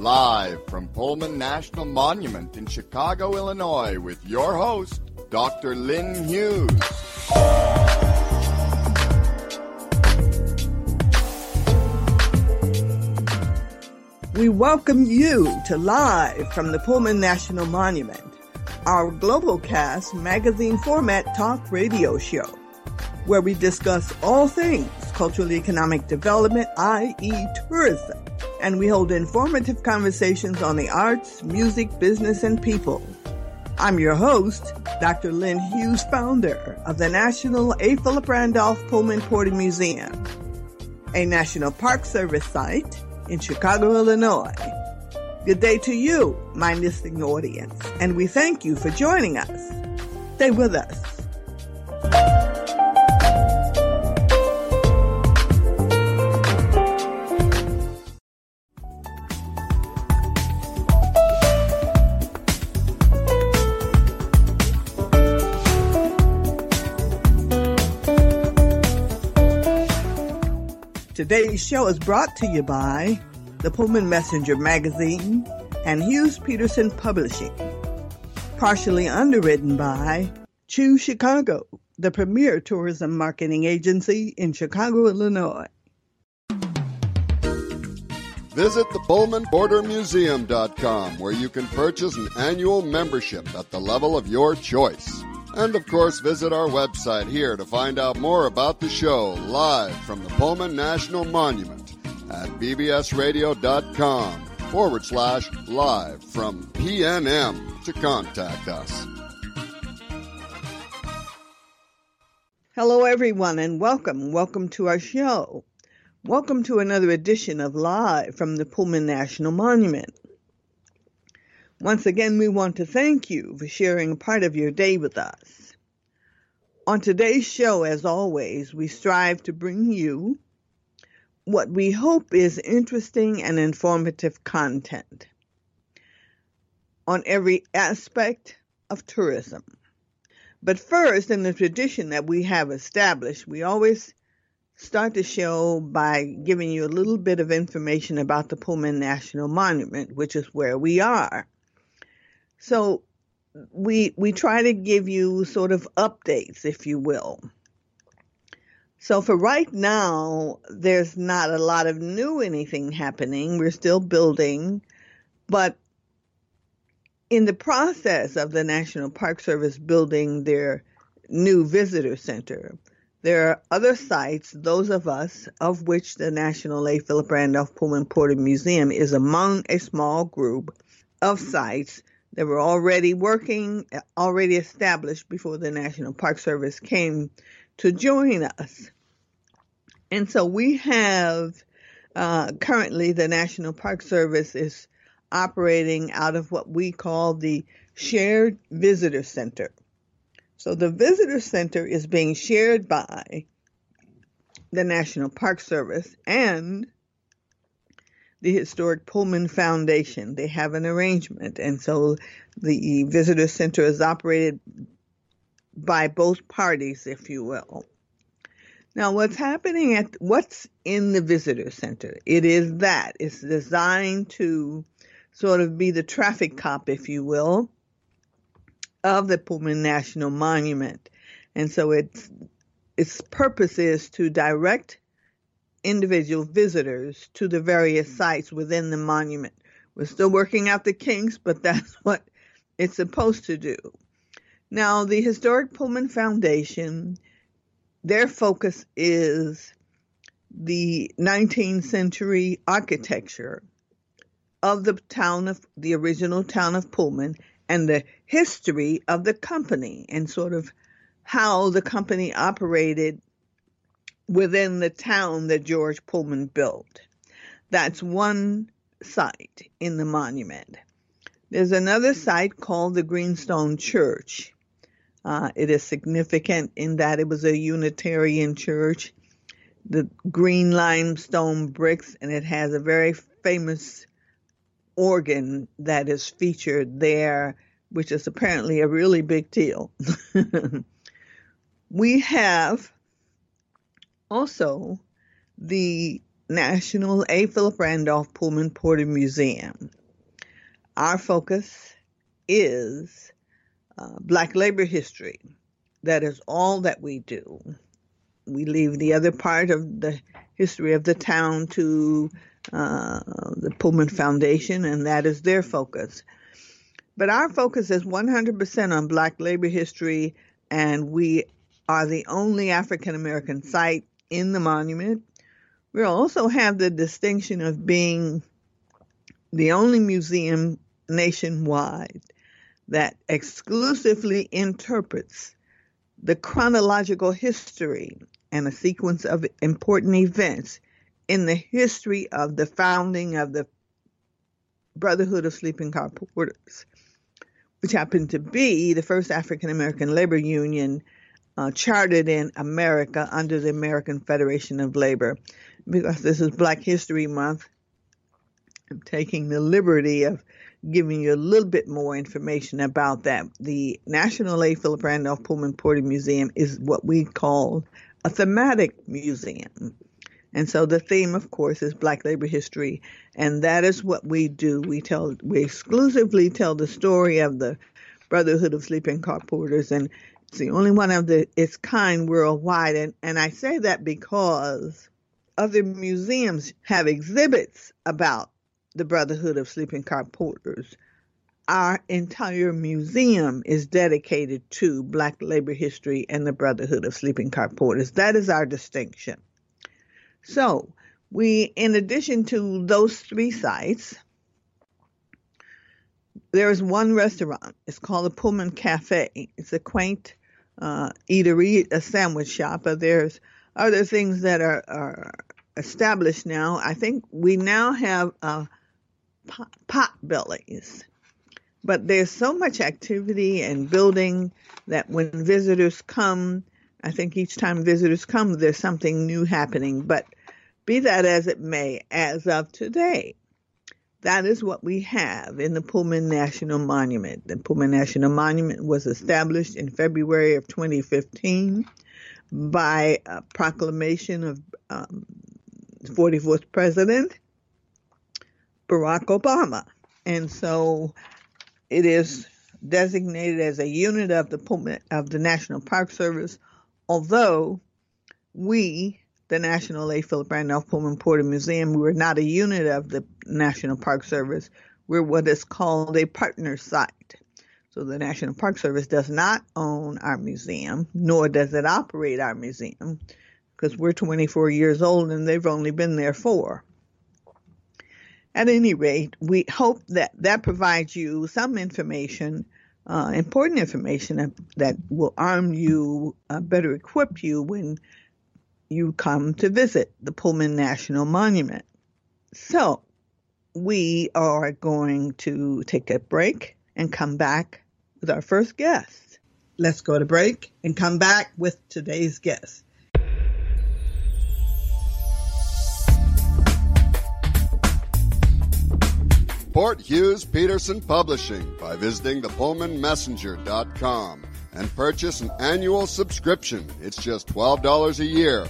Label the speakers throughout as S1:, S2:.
S1: Live from Pullman National Monument in Chicago, Illinois, with your host, Dr. Lyn Hughes.
S2: We welcome you to Live from the Pullman National Monument, our global cast magazine format talk radio show, where we discuss all things cultural economic development, i.e. tourism, and we hold informative conversations on the arts, music, business, and people. I'm your host, Dr. Lyn Hughes, founder of the National A. Philip Randolph Pullman Porter Museum, a National Park Service site in Chicago, Illinois. Good day to you, my listening audience, and we thank you for joining us. Stay with us. Today's show is brought to you by the Pullman Messenger magazine and Hughes Peterson Publishing. Partially underwritten by Choose Chicago, the premier tourism marketing agency in Chicago, Illinois.
S1: Visit the PullmanPorterMuseum.com where you can purchase an annual membership at the level of your choice. And of course, visit our website here to find out more about the show live from the Pullman National Monument at bbsradio.com forward slash live from PNM to contact us.
S2: Hello, everyone, and welcome. Welcome to our show. Welcome to another edition of Live from the Pullman National Monument. Once again, we want to thank you for sharing part of your day with us. On today's show, as always, we strive to bring you what we hope is interesting and informative content on every aspect of tourism. But first, in the tradition that we have established, we always start the show by giving you a little bit of information about the Pullman National Monument, which is where we are. So we we try to give you sort of updates, if you will. So for right now, there's not a lot of new anything happening. We're still building, but in the process of the National Park Service building their new visitor center, there are other sites, those of us of which the National A. Philip Randolph Pullman Porter Museum is among a small group of sites that were already working, already established before the National Park Service came to join us. And so we have uh, currently the National Park Service is operating out of what we call the Shared Visitor Center. So the Visitor Center is being shared by the National Park Service and the Historic Pullman Foundation. They have an arrangement, and so the visitor center is operated by both parties, if you will. Now, what's happening at what's in the visitor center? It is that it's designed to sort of be the traffic cop, if you will, of the Pullman National Monument, and so its its purpose is to direct individual visitors to the various mm. sites within the monument. We're still working out the kinks, but that's what it's supposed to do. Now, the Historic Pullman Foundation, their focus is the 19th century architecture of the town of the original town of Pullman and the history of the company and sort of how the company operated within the town that George Pullman built. That's one site in the monument. There's another site called the Greenstone Church. Uh, it is significant in that it was a Unitarian church. The green limestone bricks, and it has a very famous organ that is featured there, which is apparently a really big deal. we have also the National A. Philip Randolph Pullman Porter Museum. Our focus is uh, Black labor history. That is all that we do. We leave the other part of the history of the town to uh, the Pullman Foundation, and that is their focus. But our focus is 100% on Black labor history, and we are the only African American site in the monument. We also have the distinction of being the only museum nationwide that exclusively interprets the chronological history and a sequence of important events in the history of the founding of the Brotherhood of Sleeping Car Porters, which happened to be the first African American labor union uh, chartered in America under the American Federation of Labor. Because this is Black History Month, I'm taking the liberty of giving you a little bit more information about that. The National A. Philip Randolph Pullman Porter Museum is what we call a thematic museum. And so the theme, of course, is Black labor history, and that is what we do. We tell, we exclusively tell the story of the Brotherhood of Sleeping Car Porters, and it's the only one of the its kind worldwide. And, and I say that because other museums have exhibits about the Brotherhood of Sleeping Car Porters. Our entire museum is dedicated to Black labor history and the Brotherhood of Sleeping Car Porters. That is our distinction. So, we, in addition to those three sites, there is one restaurant. It's called the Pullman Cafe. It's a quaint uh, eatery, a sandwich shop, but there's other things that are, are established now. I think we now have uh, pot, pot bellies, but there's so much activity and building that when visitors come, I think each time visitors come, there's something new happening. But be that as it may, as of today, that is what we have in the Pullman National Monument. The Pullman National Monument was established in February of 2015 by a proclamation of um, 44th President Barack Obama. And so it is designated as a unit of the Pullman, of the National Park Service, although we the National A. Philip Randolph Pullman Porter Museum. We're not a unit of the National Park Service. We're what is called a partner site. So the National Park Service does not own our museum, nor does it operate our museum, because we're 24 years old and they've only been there four. At any rate, we hope that that provides you some information, uh, important information that will arm you, uh, better equip you when you come to visit the Pullman National Monument. So, we are going to take a break and come back with our first guest. Let's go to break and come back with today's guest.
S1: Support Hughes Peterson Publishing by visiting thepullmanmessenger.com and purchase an annual subscription. It's just $12 a year.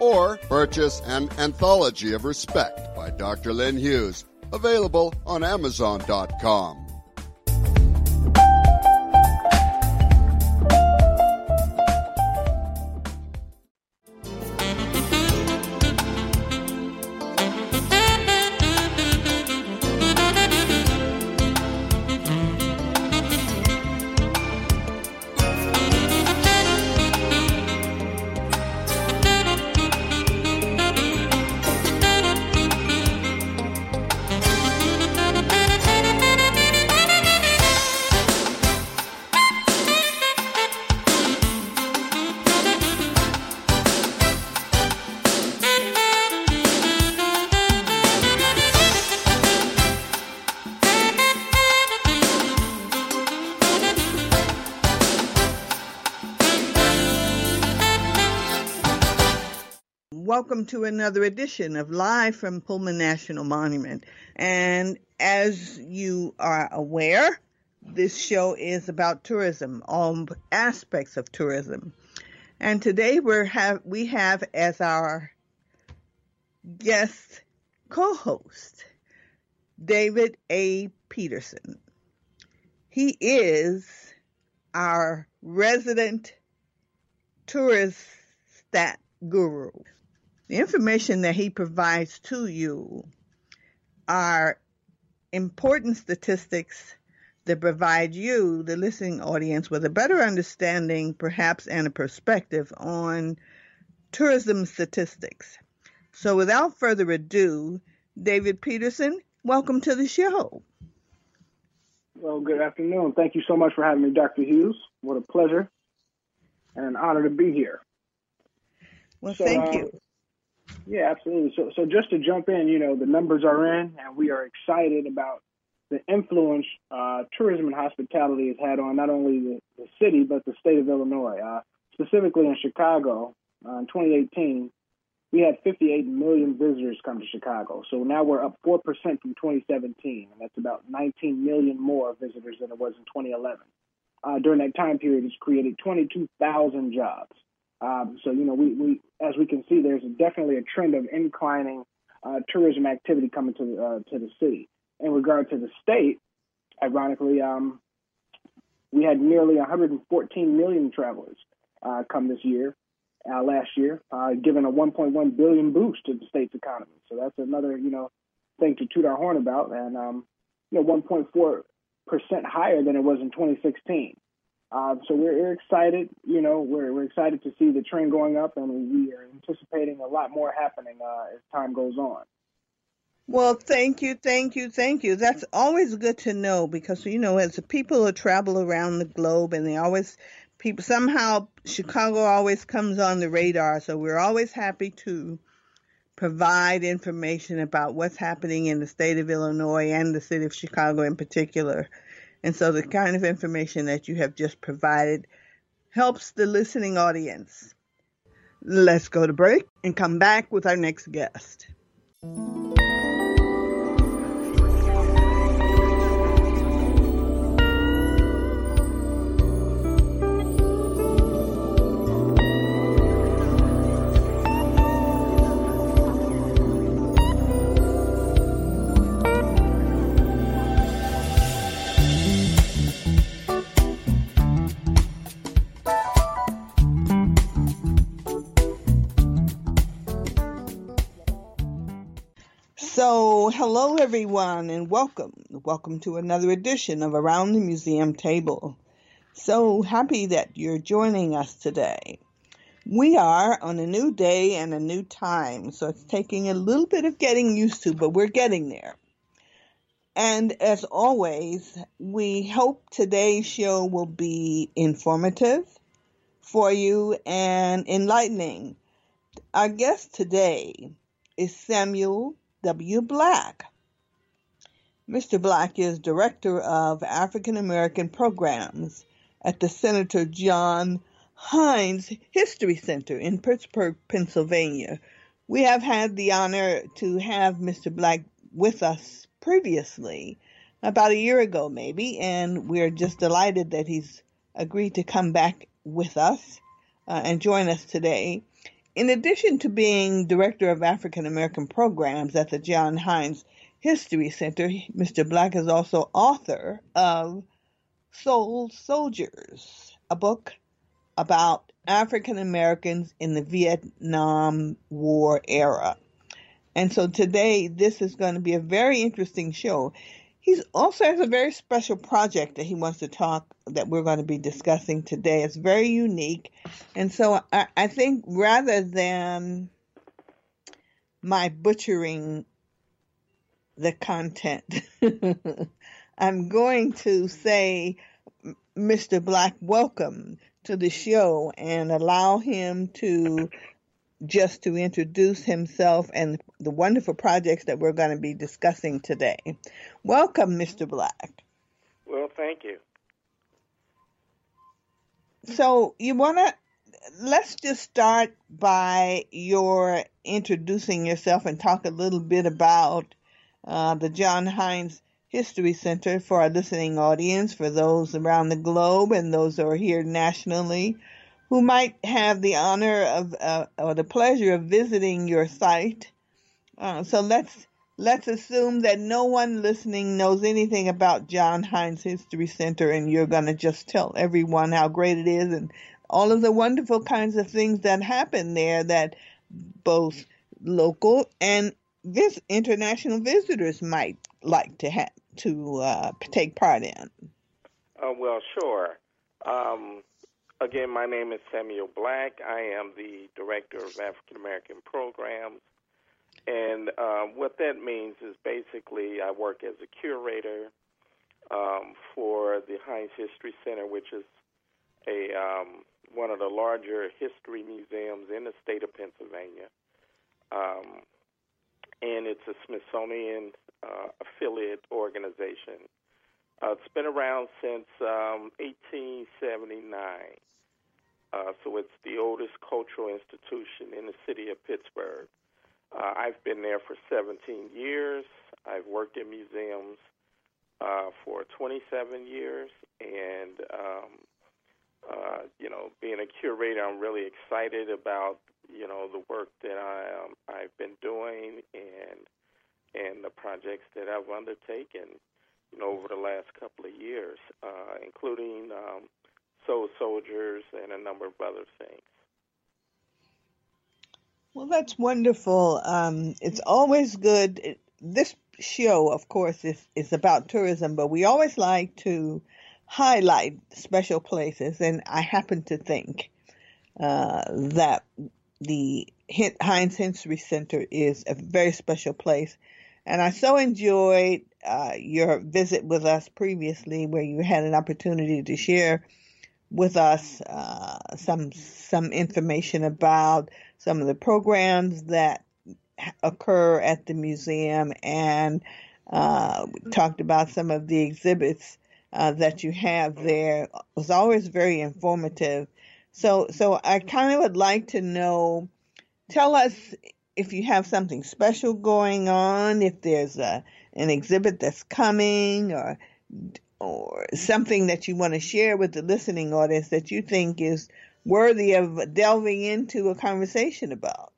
S1: Or purchase an Anthology of Respect by Dr. Lyn Hughes, available on Amazon.com.
S2: welcome to another edition of Live from Pullman National Monument. And as you are aware, this show is about tourism, all aspects of tourism. And today we have we have as our guest co-host David A. Peterson. He is our resident tourist stat guru. The information that he provides to you are important statistics that provide you, the listening audience, with a better understanding, perhaps, and a perspective on tourism statistics. So, without further ado, David Peterson, welcome to the show.
S3: Well, good afternoon. Thank you so much for having me, Dr. Hughes. What a pleasure and an honor to be here.
S2: Well, so, thank uh, you.
S3: Yeah, absolutely. So, so just to jump in, you know, the numbers are in, and we are excited about the influence uh, tourism and hospitality has had on not only the, the city but the state of Illinois. Uh, specifically in Chicago, uh, in 2018, we had 58 million visitors come to Chicago. So now we're up 4% from 2017, and that's about 19 million more visitors than it was in 2011. Uh, during that time period, it's created 22,000 jobs. Um, so you know, we, we as we can see, there's definitely a trend of inclining uh, tourism activity coming to the, uh, to the city. In regard to the state, ironically, um, we had nearly 114 million travelers uh, come this year, uh, last year, uh, giving a 1.1 billion boost to the state's economy. So that's another you know thing to toot our horn about, and um, you know 1.4 percent higher than it was in 2016. Uh, so we're, we're, excited, you know, we're, we're excited to see the trend going up, and we are anticipating a lot more happening uh, as time goes on.
S2: Well, thank you, thank you, thank you. That's always good to know because you know, as people who travel around the globe, and they always people somehow Chicago always comes on the radar, so we're always happy to provide information about what's happening in the state of Illinois and the city of Chicago in particular. And so the kind of information that you have just provided helps the listening audience. Let's go to break and come back with our next guest. Hello everyone and welcome. Welcome to another edition of Around the Museum Table. So happy that you're joining us today. We are on a new day and a new time, so it's taking a little bit of getting used to, but we're getting there. And as always, we hope today's show will be informative for you and enlightening. Our guest today is Samuel W. Black. Mr. Black is Director of African American Programs at the Senator John Heinz History Center in Pittsburgh, Pennsylvania. We have had the honor to have Mr. Black with us previously, about a year ago maybe, and we're just delighted that he's agreed to come back with us uh, and join us today. In addition to being Director of African American Programs at the John Heinz History Center, Mr. Black is also author of Soul Soldiers, a book about African Americans in the Vietnam War era. And so today, this is going to be a very interesting show. He also has a very special project that he wants to talk that we're going to be discussing today. It's very unique. And so I, I think rather than my butchering the content, I'm going to say, Mr. Black, welcome to the show and allow him to just to introduce himself and the wonderful projects that we're going to be discussing today. Welcome, Mr. Black.
S4: Well, thank you.
S2: So, you want to let's just start by your introducing yourself and talk a little bit about uh, the John Heinz History Center for our listening audience, for those around the globe and those who are here nationally who might have the honor of uh, or the pleasure of visiting your site. Uh, so let's let's assume that no one listening knows anything about John Heinz History Center, and you're going to just tell everyone how great it is and all of the wonderful kinds of things that happen there that both local and international visitors might like to have to uh, take part in.
S4: Uh, well, sure. Um, again, my name is Samuel Black. I am the director of African American programs. And um, what that means is basically I work as a curator um, for the Heinz History Center, which is a um, one of the larger history museums in the state of Pennsylvania. Um, and it's a Smithsonian uh, affiliate organization. Uh, it's been around since 1879. Um, uh, so it's the oldest cultural institution in the city of Pittsburgh. Uh, I've been there for 17 years. I've worked in museums uh, for 27 years, and um, uh, you know, being a curator, I'm really excited about you know the work that I um, I've been doing and and the projects that I've undertaken, you know, over the last couple of years, uh, including um, Soul Soldiers and a number of other things.
S2: Well, that's wonderful. Um, it's always good. this show, of course, is, is about tourism, but we always like to highlight special places. And I happen to think uh, that the Heinz History Center is a very special place. And I so enjoyed uh, your visit with us previously, where you had an opportunity to share with us uh, some some information about some of the programs that occur at the museum, and uh, talked about some of the exhibits uh, that you have there. It was always very informative. So, so I kind of would like to know. Tell us if you have something special going on, if there's a an exhibit that's coming, or or something that you want to share with the listening audience that you think is worthy of delving into a conversation about?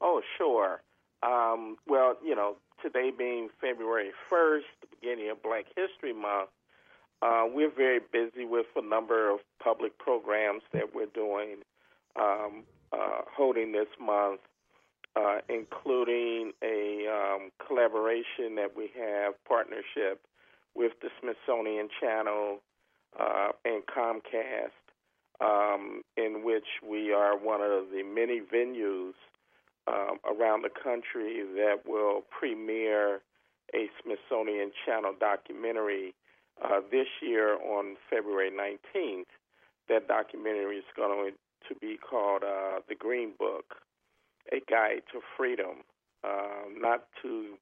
S4: Oh, sure. Um, well, you know, today being February 1st, the beginning of Black History Month, uh, we're very busy with a number of public programs that we're doing, um, uh, holding this month, uh, including a um, collaboration that we have, partnership with the Smithsonian Channel uh, and Comcast, um, in which we are one of the many venues um, around the country that will premiere a Smithsonian Channel documentary uh, this year on February 19th. That documentary is going to be called uh, The Green Book, A Guide to Freedom. Uh, not to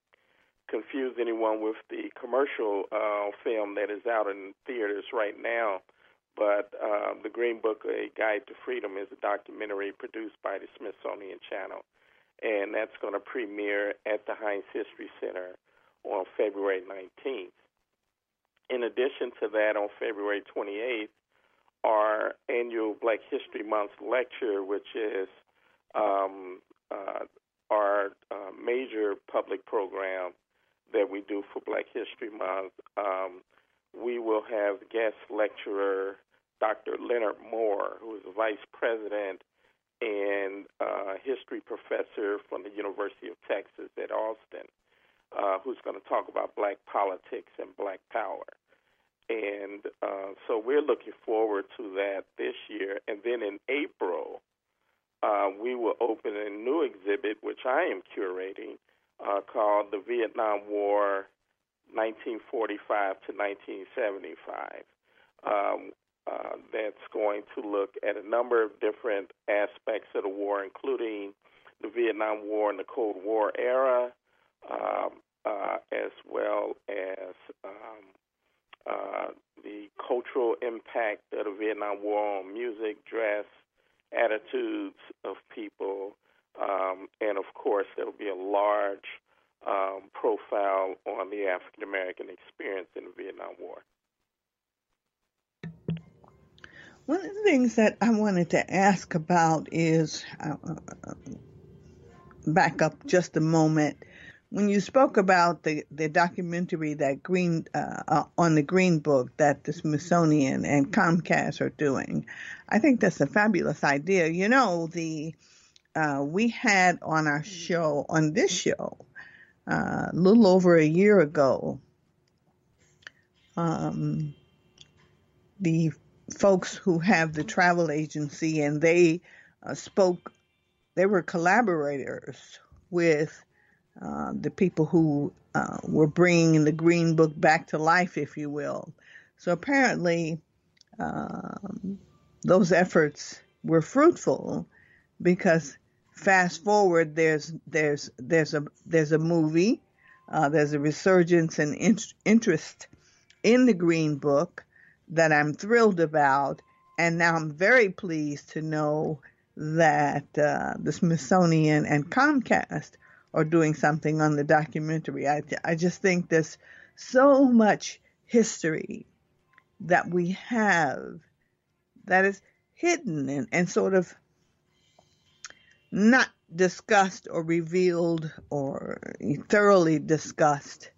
S4: confuse anyone with the commercial uh, film that is out in theaters right now. But uh, The Green Book, A Guide to Freedom, is a documentary produced by the Smithsonian Channel. And that's going to premiere at the Heinz History Center on February 19th. In addition to that, on February 28th, our annual Black History Month lecture, which is um, our uh, major public program that we do for Black History Month. Um, we will have guest lecturer Dr. Leonard Moore, who is a vice president and uh, history professor from the University of Texas at Austin, uh, who's going to talk about black politics and black power. And uh, so we're looking forward to that this year. And then in April, uh, we will open a new exhibit, which I am curating, uh, called The Vietnam War 1945 to 1975. Um, uh, that's going to look at a number of different aspects of the war, including the Vietnam War and the Cold War era, um, uh, as well as um, uh, the cultural impact of the Vietnam War on music, dress, attitudes of people, um, and of course, there will be a large um, profile on the African American experience in the Vietnam War.
S2: One of the things that I wanted to ask about is uh, uh back up just a moment. When you spoke about the, the documentary that Green uh, uh, on the Green Book that the Smithsonian and Comcast are doing, I think that's a fabulous idea. You know, the uh, we had on our show on this show uh, a little over a year ago um, the folks who have the travel agency and they uh, spoke they were collaborators with uh, the people who uh, were bringing the Green Book back to life, if you will. So apparently, um, those efforts were fruitful because fast forward, there's there's there's a there's a movie, uh, there's a resurgence and in- interest in the Green Book that I'm thrilled about, and now I'm very pleased to know that uh, the Smithsonian and Comcast are doing something on the documentary. I, I just think there's so much history that we have that is hidden and, and sort of not discussed or revealed or thoroughly discussed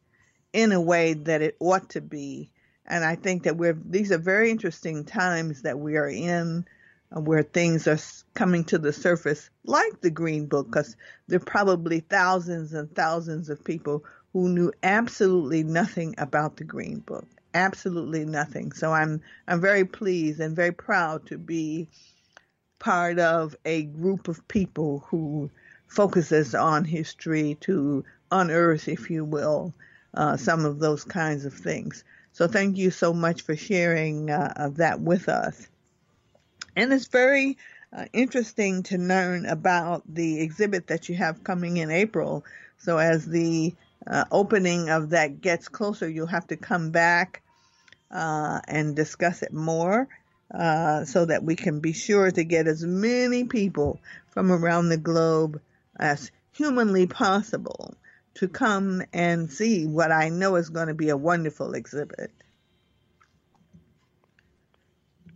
S2: in a way that it ought to be. And I think that we're these are very interesting times that we are in where things are coming to the surface, like the Green Book, because there are probably thousands and thousands of people who knew absolutely nothing about the Green Book, absolutely nothing. So I'm I'm very pleased and very proud to be part of a group of people who focuses on history to unearth, if you will, uh, some of those kinds of things. So thank you so much for sharing uh, that with us. And it's very uh, interesting to learn about the exhibit that you have coming in April. So as the uh, opening of that gets closer, you'll have to come back uh, and discuss it more uh, so that we can be sure to get as many people from around the globe as humanly possible to come and see what I know is going to be a wonderful exhibit.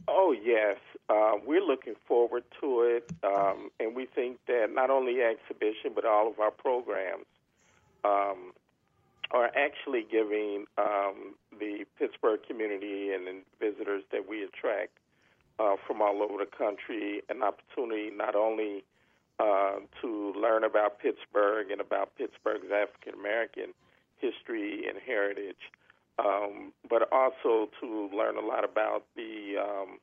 S4: Oh, yes. Uh, we're looking forward to it, um, and we think that not only exhibition but all of our programs um, are actually giving um, the Pittsburgh community and, visitors that we attract uh, from all over the country an opportunity not only uh, to learn about Pittsburgh and about Pittsburgh's African American history and heritage, um, but also to learn a lot about the um,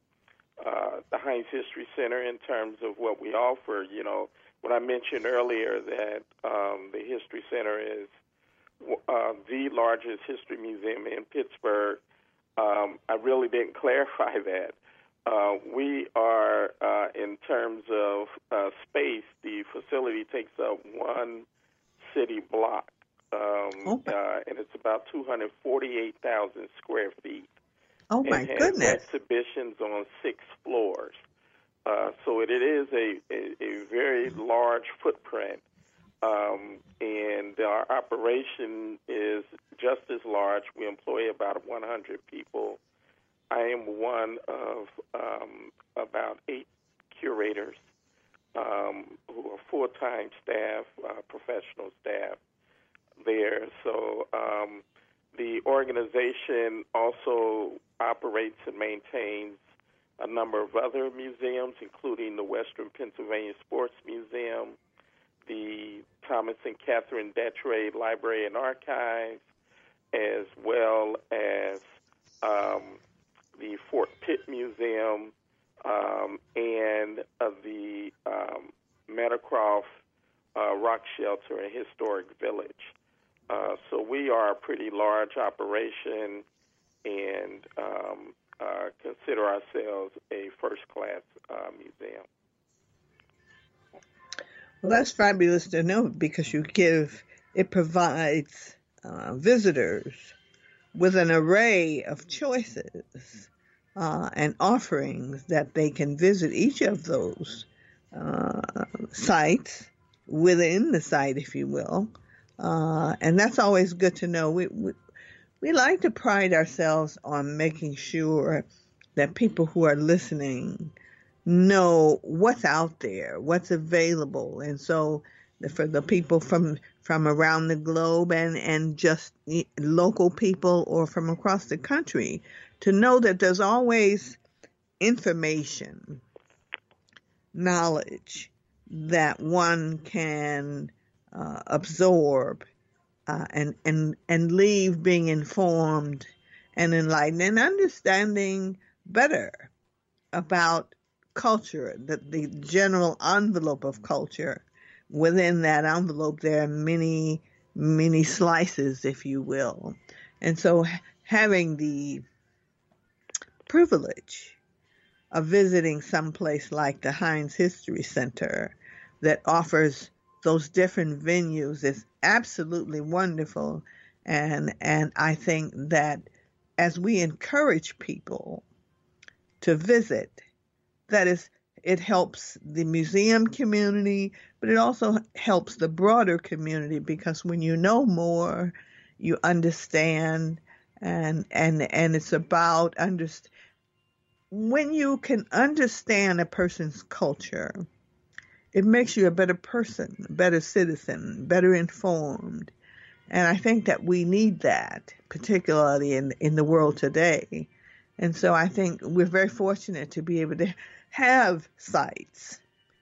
S4: uh, the Heinz History Center in terms of what we offer. You know, when I mentioned earlier that um, the History Center is uh, the largest history museum in Pittsburgh, um, I really didn't clarify that. Uh, we are, uh, in terms of uh, space, the facility takes up one city block, um, okay. uh, and it's about 248,000 square feet.
S2: Oh my
S4: and
S2: goodness!
S4: Exhibitions on six floors, uh, so it is a, a, a very large footprint, um, and our operation is just as large. We employ about 100 people. I am one of um, about eight curators um, who are full-time staff, uh, professional staff there. So um, the organization also operates and maintains a number of other museums, including the Western Pennsylvania Sports Museum, the Thomas and Catherine Detre Library and Archives, as well as um, the Fort Pitt Museum um, and uh, the um, uh, Rock Shelter and Historic Village. Uh, so we are a pretty large operation and um, uh, consider ourselves a first class uh, museum.
S2: Well, that's fabulous to know because you give, it provides uh, visitors with an array of choices uh, and offerings that they can visit each of those uh, sites within the site, if you will. Uh, and that's always good to know. We, we, we like to pride ourselves on making sure that people who are listening know what's out there, what's available. And so for the people from from around the globe and and just local people or from across the country to know that there's always information, knowledge that one can uh, absorb uh, and and and leave being informed and enlightened and understanding better about culture, the, the general envelope of culture. Within that envelope, there are many, many slices, if you will. And so having the privilege of visiting some place like the Heinz History Center that offers those different venues is absolutely wonderful. And, and I think that as we encourage people to visit, that is, it helps the museum community, but it also helps the broader community because when you know more, you understand, and and and it's about understand. When you can understand a person's culture, it makes you a better person, a better citizen, better informed. And I think that we need that, particularly in, in the world today. And so I think we're very fortunate to be able to have sites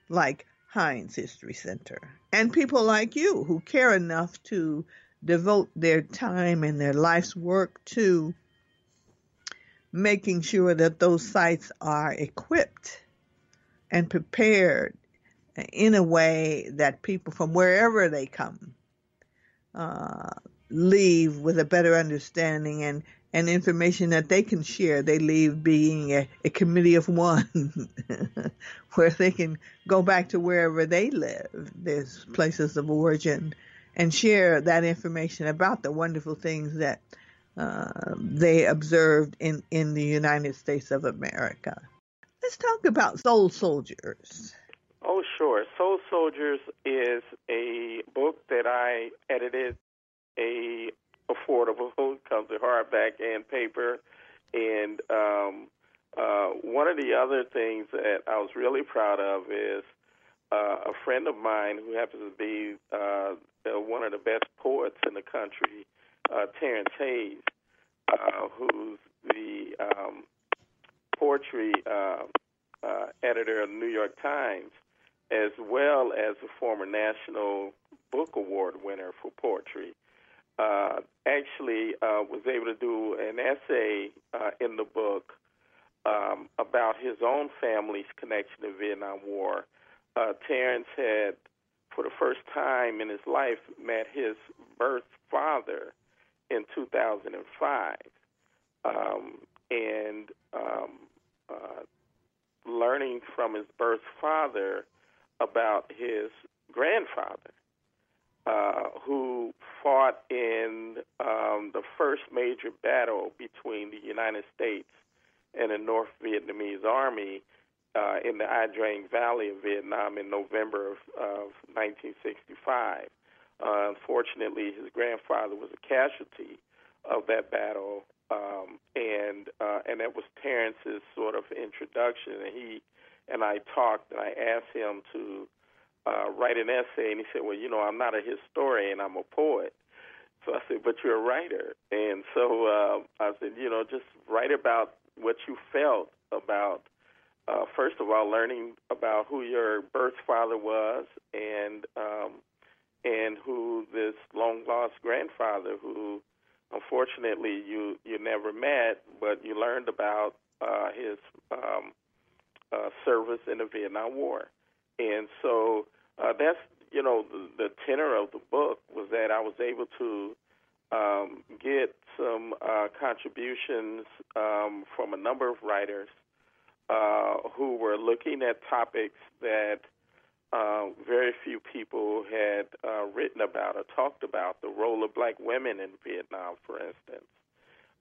S2: like Heinz History Center and people like you who care enough to devote their time and their life's work to making sure that those sites are equipped and prepared in a way that people from wherever they come uh, leave with a better understanding and, and information that they can share. They leave being a, a committee of one where they can go back to wherever they live, there's places of origin, and share that information about the wonderful things that uh, they observed in, in the United States of America. Let's talk about soul soldiers.
S4: Oh, sure. Soul Soldiers is a book that I edited, a affordable, comes in hardback and paper, and um, uh, one of the other things that I was really proud of is uh, a friend of mine who happens to be uh, one of the best poets in the country, uh, Terrance Hayes, uh, who's the um, poetry uh, uh, editor of the New York Times as well as a former National Book Award winner for poetry. Uh, actually, uh, was able to do an essay uh, in the book um, about his own family's connection to Vietnam War. Uh, Terrance had, for the first time in his life, met his birth father in 2005, um, and um, uh, learning from his birth father about his grandfather, uh, who fought in um, the first major battle between the United States and the North Vietnamese Army uh, in the Ia Drang Valley of Vietnam in November of, of 1965. Uh, unfortunately, his grandfather was a casualty of that battle, um, and uh, and that was Terrance's sort of introduction. And he and I talked, and I asked him to uh, write an essay, and he said, "Well, you know, I'm not a historian; I'm a poet." So I said, "But you're a writer," and so uh, I said, "You know, just write about what you felt about." Uh, first of all, learning about who your birth father was, and um, and who this long lost grandfather, who unfortunately you you never met, but you learned about uh, his um, uh, service in the Vietnam War. And so uh, that's you know the, the tenor of the book was that I was able to um, get some uh, contributions um, from a number of writers uh, who were looking at topics that uh, very few people had uh, written about or talked about. The role of black women in Vietnam, for instance,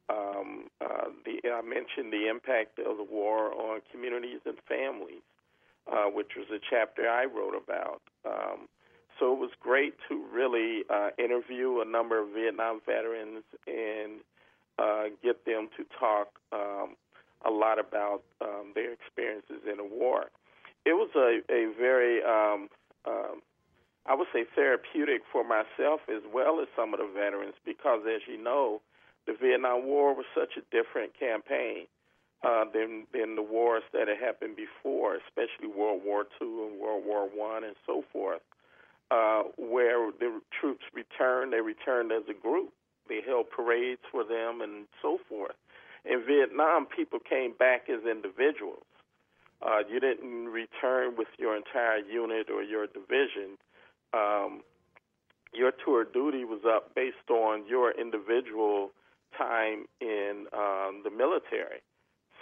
S4: Um, uh, the, I mentioned the impact of the war on communities and families, uh, which was a chapter I wrote about. Um, so it was great to really uh, interview a number of Vietnam veterans and uh, get them to talk um, a lot about um, their experiences in the war. It was a, a very, um, um, I would say, therapeutic for myself as well as some of the veterans because, as you know, the Vietnam War was such a different campaign uh, than than the wars that had happened before, especially World War II and World War One and so forth, uh, where the troops returned. They returned as a group. They held parades for them and so forth. In Vietnam, people came back as individuals. Uh, you didn't return with your entire unit or your division. Um, your tour duty was up based on your individual time in um, the military.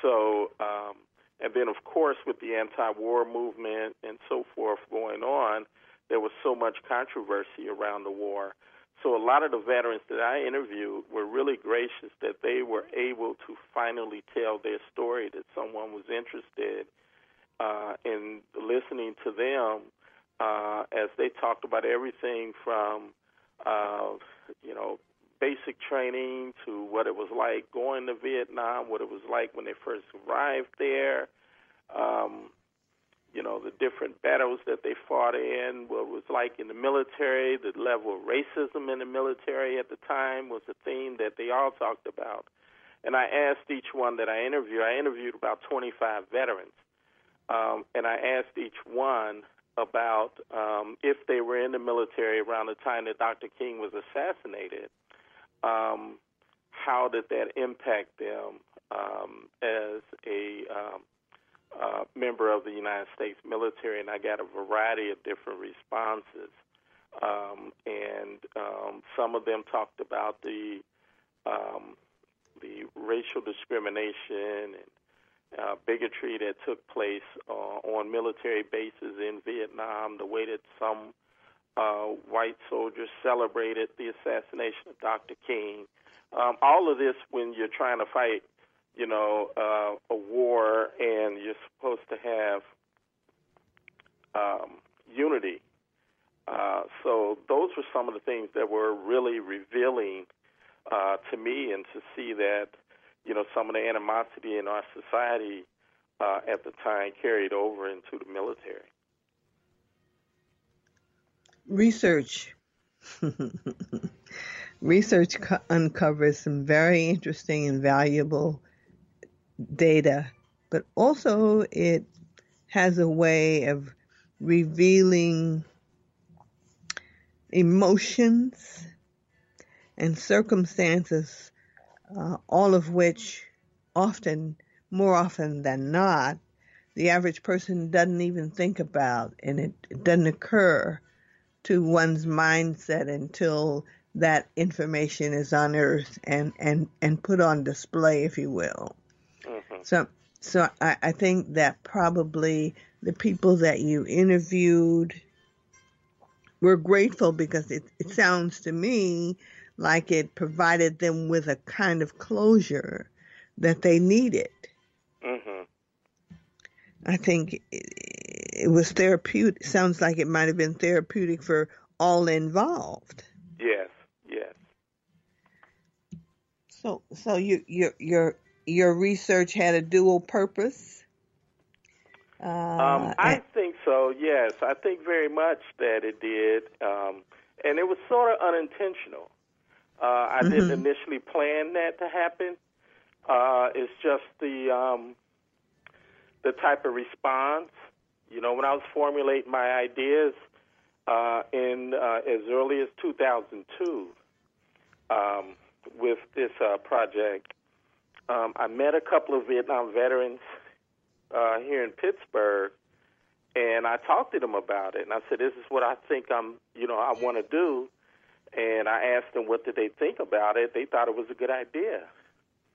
S4: So, um, and then of course, with the anti-war movement and so forth going on, there was so much controversy around the war. So a lot of the veterans that I interviewed were really gracious that they were able to finally tell their story, that someone was interested uh, in listening to them uh, as they talked about everything from, uh, you know, basic training to what it was like going to Vietnam, what it was like when they first arrived there, um, you know, the different battles that they fought in, what it was like in the military, the level of racism in the military at the time was a theme that they all talked about. And I asked each one that I interviewed, I interviewed about 25 veterans, um, and I asked each one about um, if they were in the military around the time that Dr. King was assassinated, um, how did that impact them um, as a um, uh, member of the United States military? And I got a variety of different responses. Um, and um, some of them talked about the um, the racial discrimination and uh, bigotry that took place uh, on military bases in Vietnam, the way that some uh, white soldiers celebrated the assassination of Dr. King. Um, all of this when you're trying to fight, you know, uh, a war and you're supposed to have um, unity. Uh, so those were some of the things that were really revealing uh, to me, and to see that, you know, some of the animosity in our society uh, at the time carried over into the military
S2: research. Research co- uncovers some very interesting and valuable data, but also it has a way of revealing emotions and circumstances, uh, all of which often, more often than not, the average person doesn't even think about and it, it doesn't occur to one's mindset until that information is unearthed and, and, and put on display, if you will. Mm-hmm. So, so I, I think that probably the people that you interviewed were grateful because it, it sounds to me like it provided them with a kind of closure that they needed. Mm-hmm. I think it was therapeutic. Sounds like it might have been therapeutic for all involved.
S4: Yes, yes.
S2: So, so you, your your your research had a dual purpose.
S4: Uh, um, I think so. Yes, I think very much that it did, um, and it was sort of unintentional. Uh, I mm-hmm. didn't initially plan that to happen. Uh, it's just the um, the type of response. You know, when I was formulating my ideas uh, in uh, as early as 2002 um, with this uh, project, um, I met a couple of Vietnam veterans uh, here in Pittsburgh, and I talked to them about it. And I said, "This is what I think I'm, you know, I want to do." And I asked them what did they think about it. They thought it was a good idea.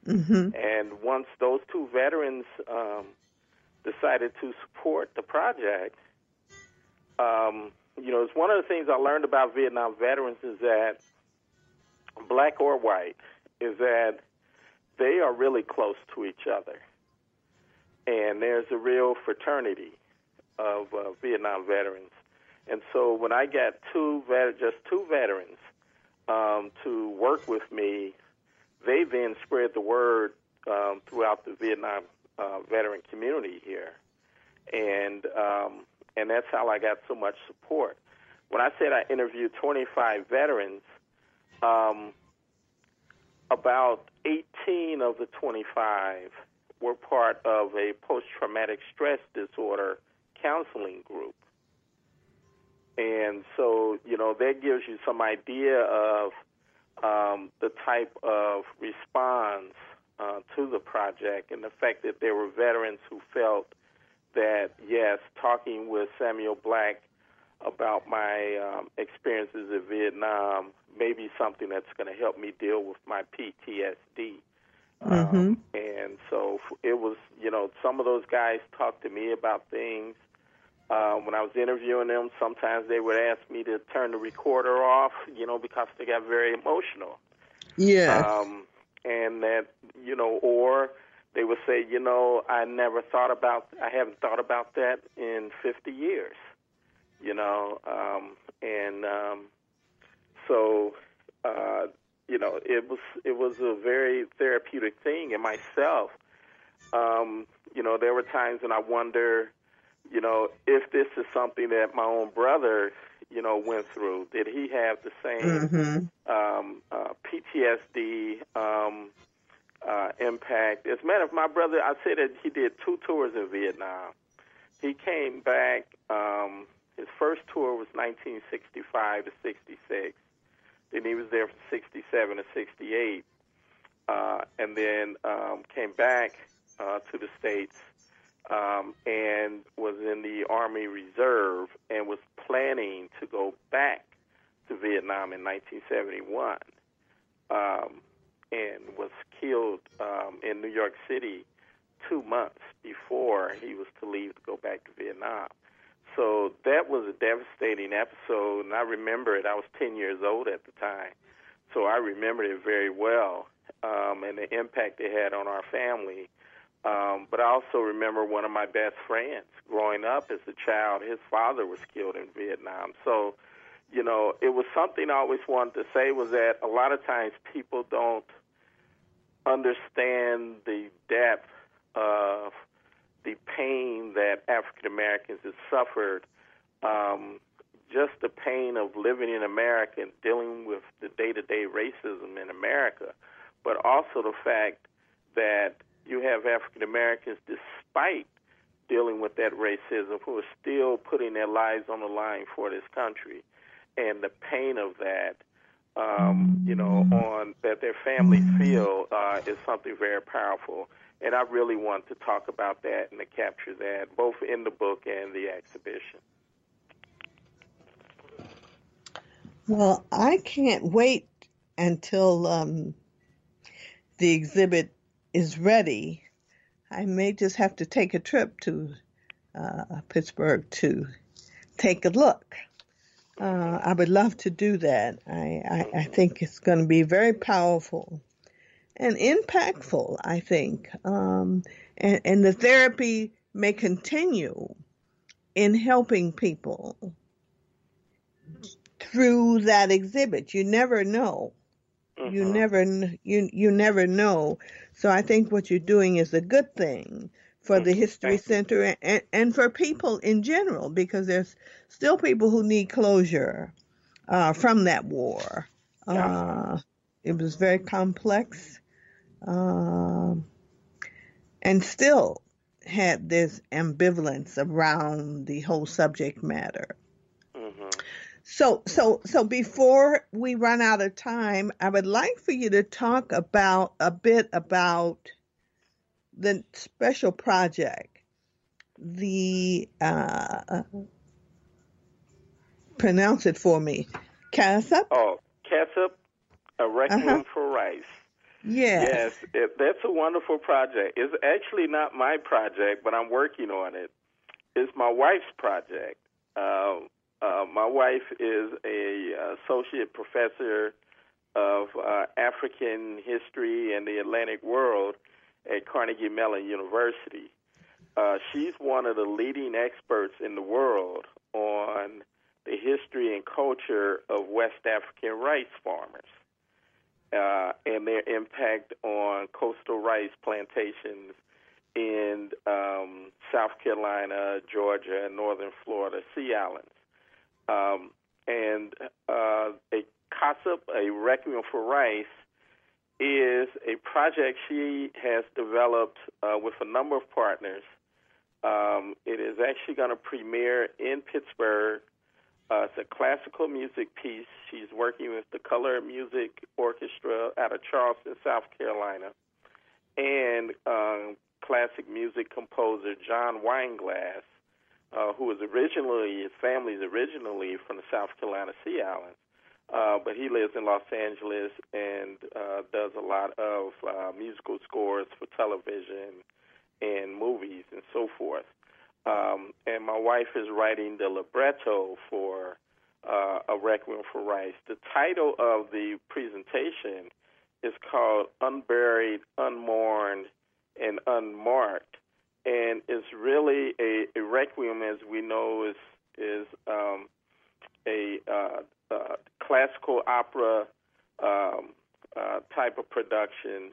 S4: Mm-hmm. And once those two veterans um, decided to support the project, um, you know, it's one of the things I learned about Vietnam veterans is that, black or white, is that they are really close to each other, and there's a real fraternity of uh, Vietnam veterans. And so when I got two vet- just two veterans um, to work with me, they then spread the word um, throughout the Vietnam uh, veteran community here, and um, and that's how I got so much support. When I said I interviewed 25 veterans, um, about 18 of the 25 were part of a post-traumatic stress disorder counseling group. And so, you know, that gives you some idea of um, the type of response uh, to the project and the fact that there were veterans who felt that, yes, talking with Samuel Black about my um, experiences in Vietnam may be something that's going to help me deal with my PTSD.
S2: Mm-hmm.
S4: Um, and so it was, you know, some of those guys talked to me about things. Uh, when I was interviewing them, sometimes they would ask me to turn the recorder off, you know, because they got very emotional.
S2: Yeah.
S4: Um, and that, you know, or they would say, you know, I never thought about, I haven't thought about that in 50 years, you know, um, and um, so, uh, you know, it was it was a very therapeutic thing. And myself, um, you know, there were times when I wonder, you know, if this is something that my own brother, you know, went through. Did he have the same
S2: mm-hmm.
S4: um, uh, PTSD um, uh, impact? As a matter of fact, my brother, I said that he did two tours in Vietnam. He came back. Um, his first tour was 1965 to 66. Then he was there from 67 to 68. Uh, and then um, came back uh, to the States um, and was in the Army Reserve and was planning to go back to Vietnam in 1971 um, and was killed um, in New York City two months before he was to leave to go back to Vietnam. So that was a devastating episode, and I remember it. I was 10 years old at the time, so I remembered it very well um, and the impact it had on our family. Um, but I also remember one of my best friends growing up as a child. His father was killed in Vietnam. So, you know, it was something I always wanted to say was that a lot of times people don't understand the depth of the pain that African Americans have suffered, um, just the pain of living in America and dealing with the day to day racism in America, but also the fact that you have African Americans, despite dealing with that racism, who are still putting their lives on the line for this country, and the pain of that, um, you know, on that their families feel uh, is something very powerful. And I really want to talk about that and to capture that, both in the book and the exhibition.
S2: Well, I can't wait until um, the exhibit is ready. I may just have to take a trip to uh, Pittsburgh to take a look. Uh, I would love to do that. I, I, I think it's going to be very powerful and impactful, I think. Um, and, and the therapy may continue in helping people through that exhibit. You never know.
S4: Mm-hmm.
S2: You never you you never know. So I think what you're doing is a good thing for the History Center and, and for people in general because there's still people who need closure uh, from that war. Uh, it was very complex um, and still had this ambivalence around the whole subject matter. So, so, so before we run out of time, I would like for you to talk about a bit about the special project, the uh, pronounce it for me, CASUP.
S4: Oh, CASUP, a Requiem
S2: Uh-huh.
S4: for Rice.
S2: Yes.
S4: Yes, it, that's a wonderful project. It's actually not my project, but I'm working on it. It's my wife's project. Uh, uh, my wife is a associate professor of uh, African history and the Atlantic world at Carnegie Mellon University. Uh, she's one of the leading experts in the world on the history and culture of West African rice farmers uh, and their impact on coastal rice plantations in um, South Carolina, Georgia, and northern Florida Sea Islands. Um, and uh, a CASAP, a Requiem for Rice, is a project she has developed uh, with a number of partners. Um, it is actually going to premiere in Pittsburgh. Uh, it's a classical music piece. She's working with the Color Music Orchestra out of Charleston, South Carolina, and um, classic music composer John Wineglass, uh, who was originally his family's originally from the South Carolina Sea Islands, uh, but he lives in Los Angeles and uh, does a lot of uh, musical scores for television and movies and so forth. Um, and my wife is writing the libretto for uh, a Requiem for Rice. The title of the presentation is called Unburied, Unmourned, and Unmarked, and it's really a, a requiem, as we know, is is um, a uh, uh, classical opera um, uh, type of production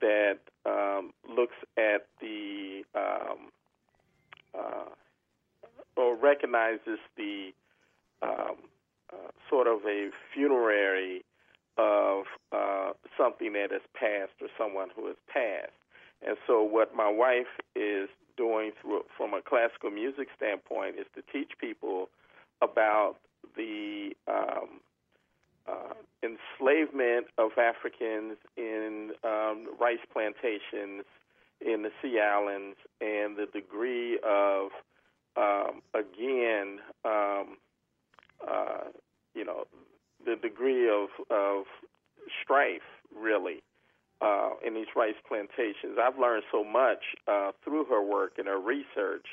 S4: that um, looks at the um, uh, or recognizes the um, uh, sort of a funerary of uh, something that has passed or someone who has passed. And so, what my wife is doing through, from a classical music standpoint is to teach people about the um, uh, enslavement of Africans in um, rice plantations in the Sea Islands and the degree of, um, again, um, uh, you know, the degree of, of strife, really, uh, in these rice plantations. I've learned so much uh, through her work and her research.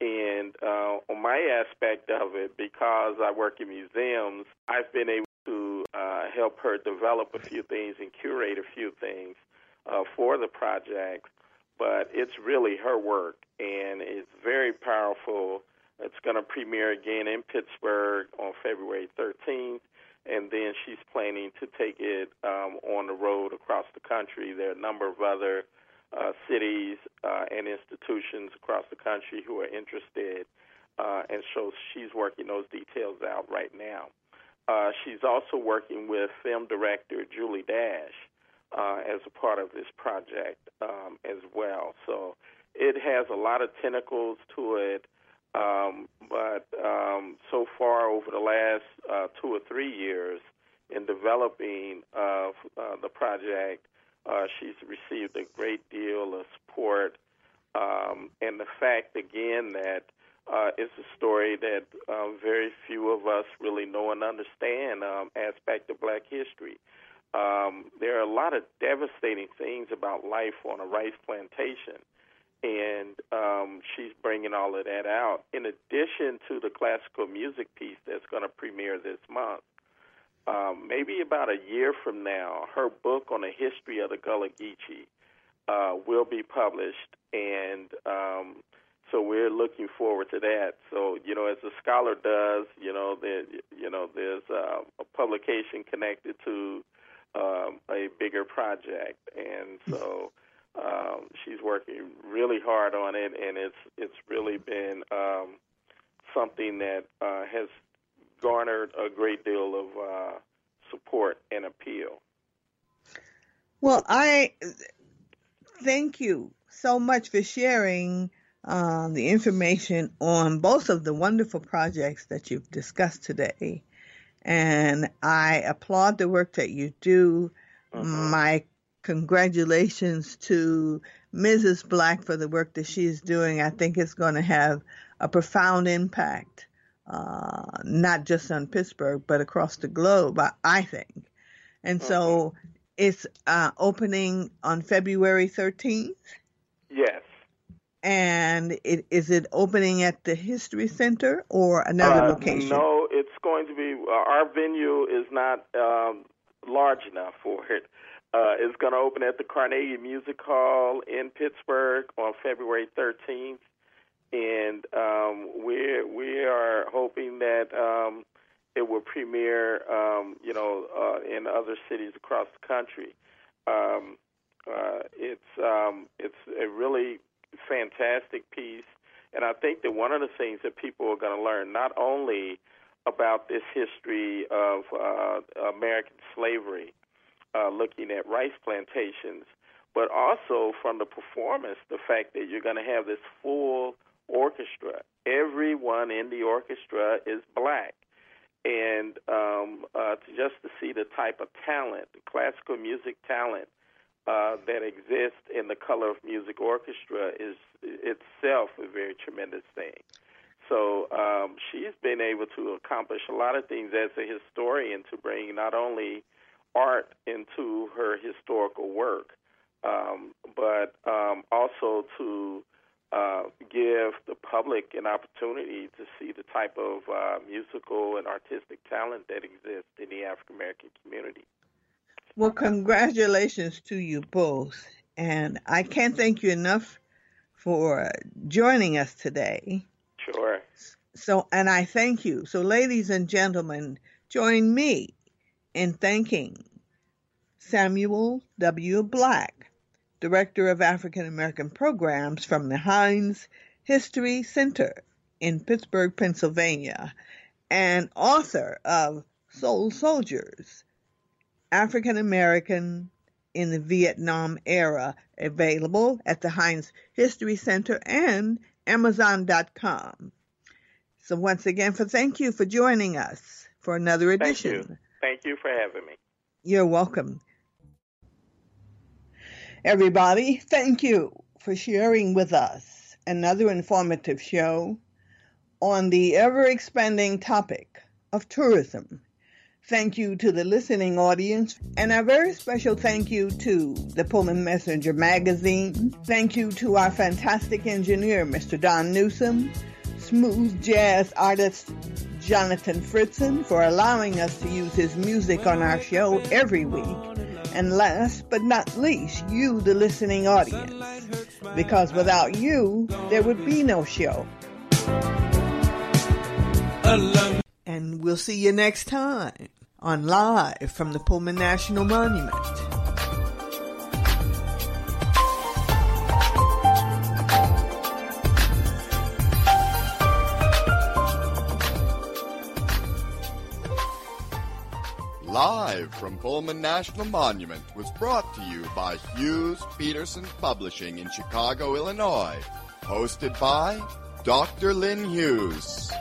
S4: And uh, on my aspect of it, because I work in museums, I've been able to uh, help her develop a few things and curate a few things uh, for the project. But it's really her work, and it's very powerful. It's going to premiere again in Pittsburgh on February 13th and then she's planning to take it um, on the road across the country. There are a number of other uh, cities uh, and institutions across the country who are interested, uh, and so she's working those details out right now. Uh, she's also working with film director Julie Dash uh, as a part of this project um, as well. So it has a lot of tentacles to it. Um, but um, so far, over the last uh, two or three years, in developing uh, uh, the project, uh, she's received a great deal of support. Um, and the fact, again, that uh, it's a story that uh, very few of us really know and understand um, aspect of black history. Um, there are a lot of devastating things about life on a rice plantation and um, she's bringing all of that out. In addition to the classical music piece that's going to premiere this month, um, maybe about a year from now, her book on the history of the Gullah Geechee uh, will be published, and um, so we're looking forward to that. So you know, as a scholar does, you know, you know, there's uh, a publication connected to um, a bigger project, and so. Um, she's working really hard on it, and it's it's really been um, something that uh, has garnered a great deal of uh, support and appeal.
S2: Well, I thank you so much for sharing um, the information on both of the wonderful projects that you've discussed today. And I applaud the work that you do. Mm-hmm. My congratulations to Mrs. Black for the work that she's doing. I think it's going to have a profound impact, uh, not just on Pittsburgh, but across the globe, I, I think. And so it's uh, opening on February 13th?
S4: Yes.
S2: And it, is it opening at the History Center or another
S4: uh,
S2: location?
S4: No, it's going to be, our venue is not um, large enough for it. Uh, it's going to open at the Carnegie Music Hall in Pittsburgh on February 13th, and um, we we are hoping that um, it will premiere, um, you know, uh, in other cities across the country. Um, uh, it's um, it's a really fantastic piece, and I think that one of the things that people are going to learn not only about this history of uh, American slavery, uh, looking at rice plantations, but also from the performance, the fact that you're going to have this full orchestra. Everyone in the orchestra is black and um, uh, to just to see the type of talent, the classical music talent uh, that exists in the Color of Music Orchestra is itself a very tremendous thing. So um, she's been able to accomplish a lot of things as a historian to bring not only art into her historical work, um, but um, also to uh, give the public an opportunity to see the type of uh, musical and artistic talent that exists in the African American community.
S2: Well, congratulations to you both. And I can't thank you enough for joining us today.
S4: Sure.
S2: So, and I thank you. So, ladies and gentlemen, join me in thanking Samuel W. Black Director of African American Programs from the Heinz History Center in Pittsburgh, Pennsylvania, and author of Soul Soldiers African American in the Vietnam Era, available at the Heinz History Center and Amazon.com. So, once again, for thank you for joining us for another edition.
S4: Thank you, for having me.
S2: You're welcome. Everybody, thank you for sharing with us another informative show on the ever expanding topic of tourism. Thank you to the listening audience, and a very special thank you to the Pullman Messenger magazine. Thank you to our fantastic engineer, Mr. Don Newsom, smooth jazz artist Jonathan Fritzen, for allowing us to use his music on our show every week. And last but not least, you, the listening audience. Because without you, there would be no show. And we'll see you next time on Live from the Pullman National Monument.
S1: Live from Pullman National Monument was brought to you by Hughes Peterson Publishing in Chicago, Illinois. Hosted by Dr. Lyn Hughes.